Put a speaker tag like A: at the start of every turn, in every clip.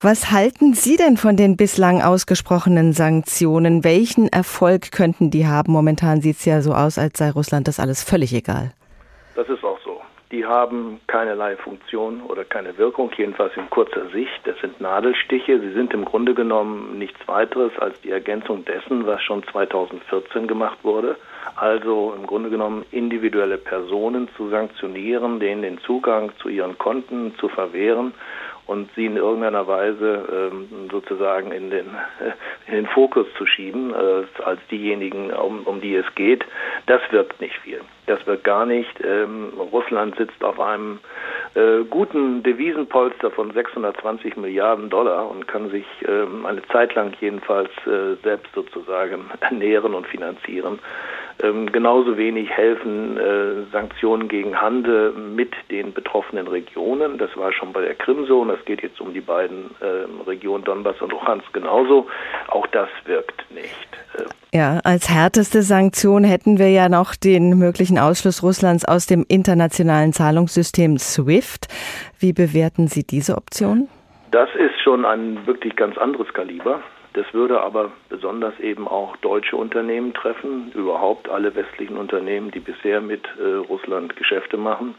A: Was halten Sie denn von den bislang ausgesprochenen Sanktionen? Welchen Erfolg könnten die haben? Momentan sieht es ja so aus, als sei Russland das alles völlig egal.
B: Das ist auch so. Die haben keinerlei Funktion oder keine Wirkung, jedenfalls in kurzer Sicht. Das sind Nadelstiche. Sie sind im Grunde genommen nichts weiteres als die Ergänzung dessen, was schon 2014 gemacht wurde. Also im Grunde genommen individuelle Personen zu sanktionieren, denen den Zugang zu ihren Konten zu verwehren und sie in irgendeiner Weise ähm, sozusagen in den, in den Fokus zu schieben, äh, als diejenigen, um, um die es geht, das wirkt nicht viel. Das wirkt gar nicht. Ähm, Russland sitzt auf einem äh, guten Devisenpolster von 620 Milliarden Dollar und kann sich ähm, eine Zeit lang jedenfalls äh, selbst sozusagen ernähren und finanzieren. Ähm, genauso wenig helfen äh, Sanktionen gegen Handel mit den betroffenen Regionen. Das war schon bei der Krim so und das geht jetzt um die beiden äh, Regionen Donbass und Luhansk genauso. Auch das wirkt nicht.
A: Ja, als härteste Sanktion hätten wir ja noch den möglichen Ausschluss Russlands aus dem internationalen Zahlungssystem SWIFT. Wie bewerten Sie diese Option?
B: Das ist schon ein wirklich ganz anderes Kaliber. Das würde aber besonders eben auch deutsche Unternehmen treffen, überhaupt alle westlichen Unternehmen, die bisher mit äh, Russland Geschäfte machen.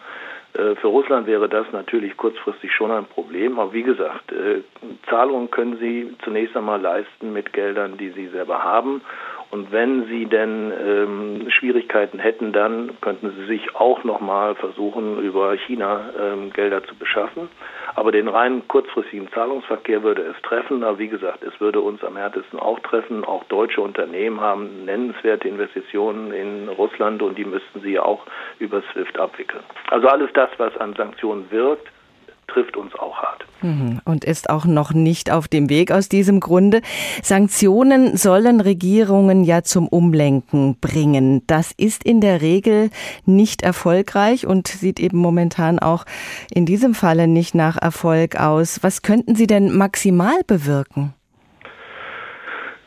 B: Äh, für Russland wäre das natürlich kurzfristig schon ein Problem. Aber wie gesagt, äh, Zahlungen können sie zunächst einmal leisten mit Geldern, die sie selber haben. Und wenn sie denn ähm, Schwierigkeiten hätten, dann könnten sie sich auch nochmal versuchen, über China ähm, Gelder zu beschaffen. Aber den rein kurzfristigen Zahlungsverkehr würde es treffen. Aber wie gesagt, es würde uns am härtesten auch treffen. Auch deutsche Unternehmen haben nennenswerte Investitionen in Russland und die müssten sie auch über SWIFT abwickeln. Also alles das, was an Sanktionen wirkt, trifft uns auch hart.
A: Mhm. Und ist auch noch nicht auf dem Weg aus diesem Grunde. Sanktionen sollen Regierungen ja zum Umlenken bringen. Das ist in der Regel nicht erfolgreich und sieht eben momentan auch in diesem Falle nicht nach Erfolg aus. Was könnten Sie denn maximal bewirken?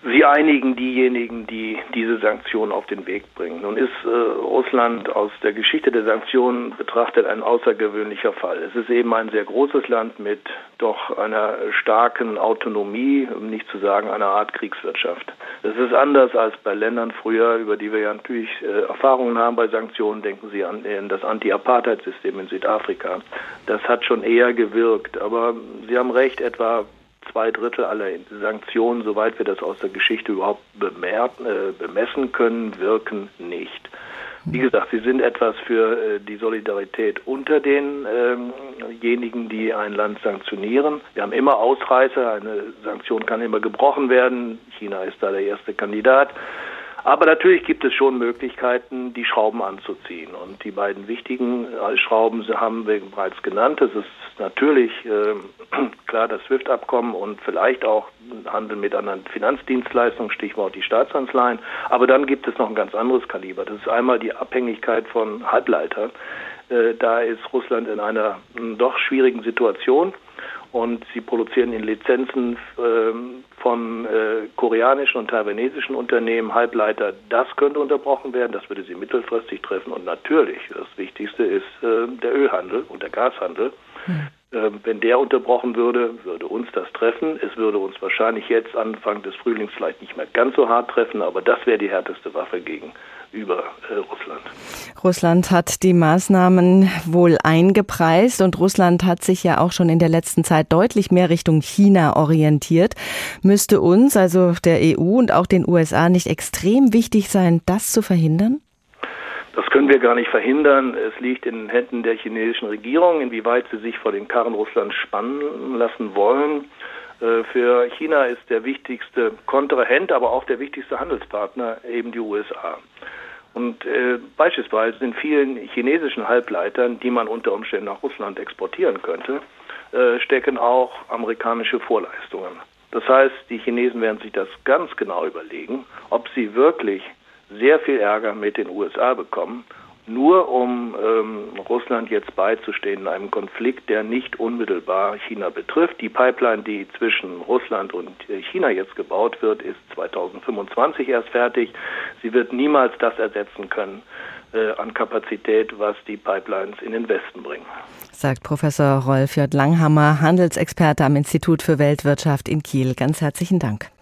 B: Sie einigen diejenigen, die diese Sanktionen auf den Weg bringen. Nun ist äh, Russland aus der Geschichte der Sanktionen betrachtet ein außergewöhnlicher Fall. Es ist eben ein sehr großes Land mit doch einer starken Autonomie, um nicht zu sagen einer Art Kriegswirtschaft. Es ist anders als bei Ländern früher, über die wir ja natürlich äh, Erfahrungen haben bei Sanktionen. Denken Sie an das Anti-Apartheid-System in Südafrika. Das hat schon eher gewirkt. Aber Sie haben recht, etwa zwei Drittel aller Sanktionen, soweit wir das aus der Geschichte überhaupt äh, bemessen können, wirken nicht. Wie gesagt, sie sind etwas für äh, die Solidarität unter denjenigen, ähm die ein Land sanktionieren. Wir haben immer Ausreißer, eine Sanktion kann immer gebrochen werden. China ist da der erste Kandidat. Aber natürlich gibt es schon Möglichkeiten, die Schrauben anzuziehen. Und die beiden wichtigen äh, Schrauben haben wir bereits genannt. Es ist natürlich äh, klar das SWIFT-Abkommen und vielleicht auch Handel mit anderen Finanzdienstleistungen, Stichwort die Staatsanleihen. Aber dann gibt es noch ein ganz anderes Kaliber. Das ist einmal die Abhängigkeit von Halbleitern. Äh, da ist Russland in einer doch schwierigen Situation und sie produzieren in Lizenzen ähm, von äh, koreanischen und taiwanesischen Unternehmen Halbleiter. Das könnte unterbrochen werden, das würde sie mittelfristig treffen und natürlich, das Wichtigste ist äh, der Ölhandel und der Gashandel. Hm. Ähm, wenn der unterbrochen würde, würde uns das treffen. Es würde uns wahrscheinlich jetzt Anfang des Frühlings vielleicht nicht mehr ganz so hart treffen, aber das wäre die härteste Waffe gegen über äh, Russland.
A: Russland hat die Maßnahmen wohl eingepreist und Russland hat sich ja auch schon in der letzten Zeit deutlich mehr Richtung China orientiert. Müsste uns, also der EU und auch den USA, nicht extrem wichtig sein, das zu verhindern?
B: Das können wir gar nicht verhindern. Es liegt in den Händen der chinesischen Regierung, inwieweit sie sich vor den Karren Russlands spannen lassen wollen. Äh, für China ist der wichtigste Kontrahent, aber auch der wichtigste Handelspartner eben die USA. Und äh, beispielsweise in vielen chinesischen Halbleitern, die man unter Umständen nach Russland exportieren könnte, äh, stecken auch amerikanische Vorleistungen. Das heißt, die Chinesen werden sich das ganz genau überlegen, ob sie wirklich sehr viel Ärger mit den USA bekommen, nur um ähm, Russland jetzt beizustehen in einem Konflikt, der nicht unmittelbar China betrifft. Die Pipeline, die zwischen Russland und äh, China jetzt gebaut wird, ist 2025 erst fertig. Sie wird niemals das ersetzen können, äh, an Kapazität, was die Pipelines in den Westen bringen.
A: Sagt Professor Rolf J. Langhammer, Handelsexperte am Institut für Weltwirtschaft in Kiel. Ganz herzlichen Dank.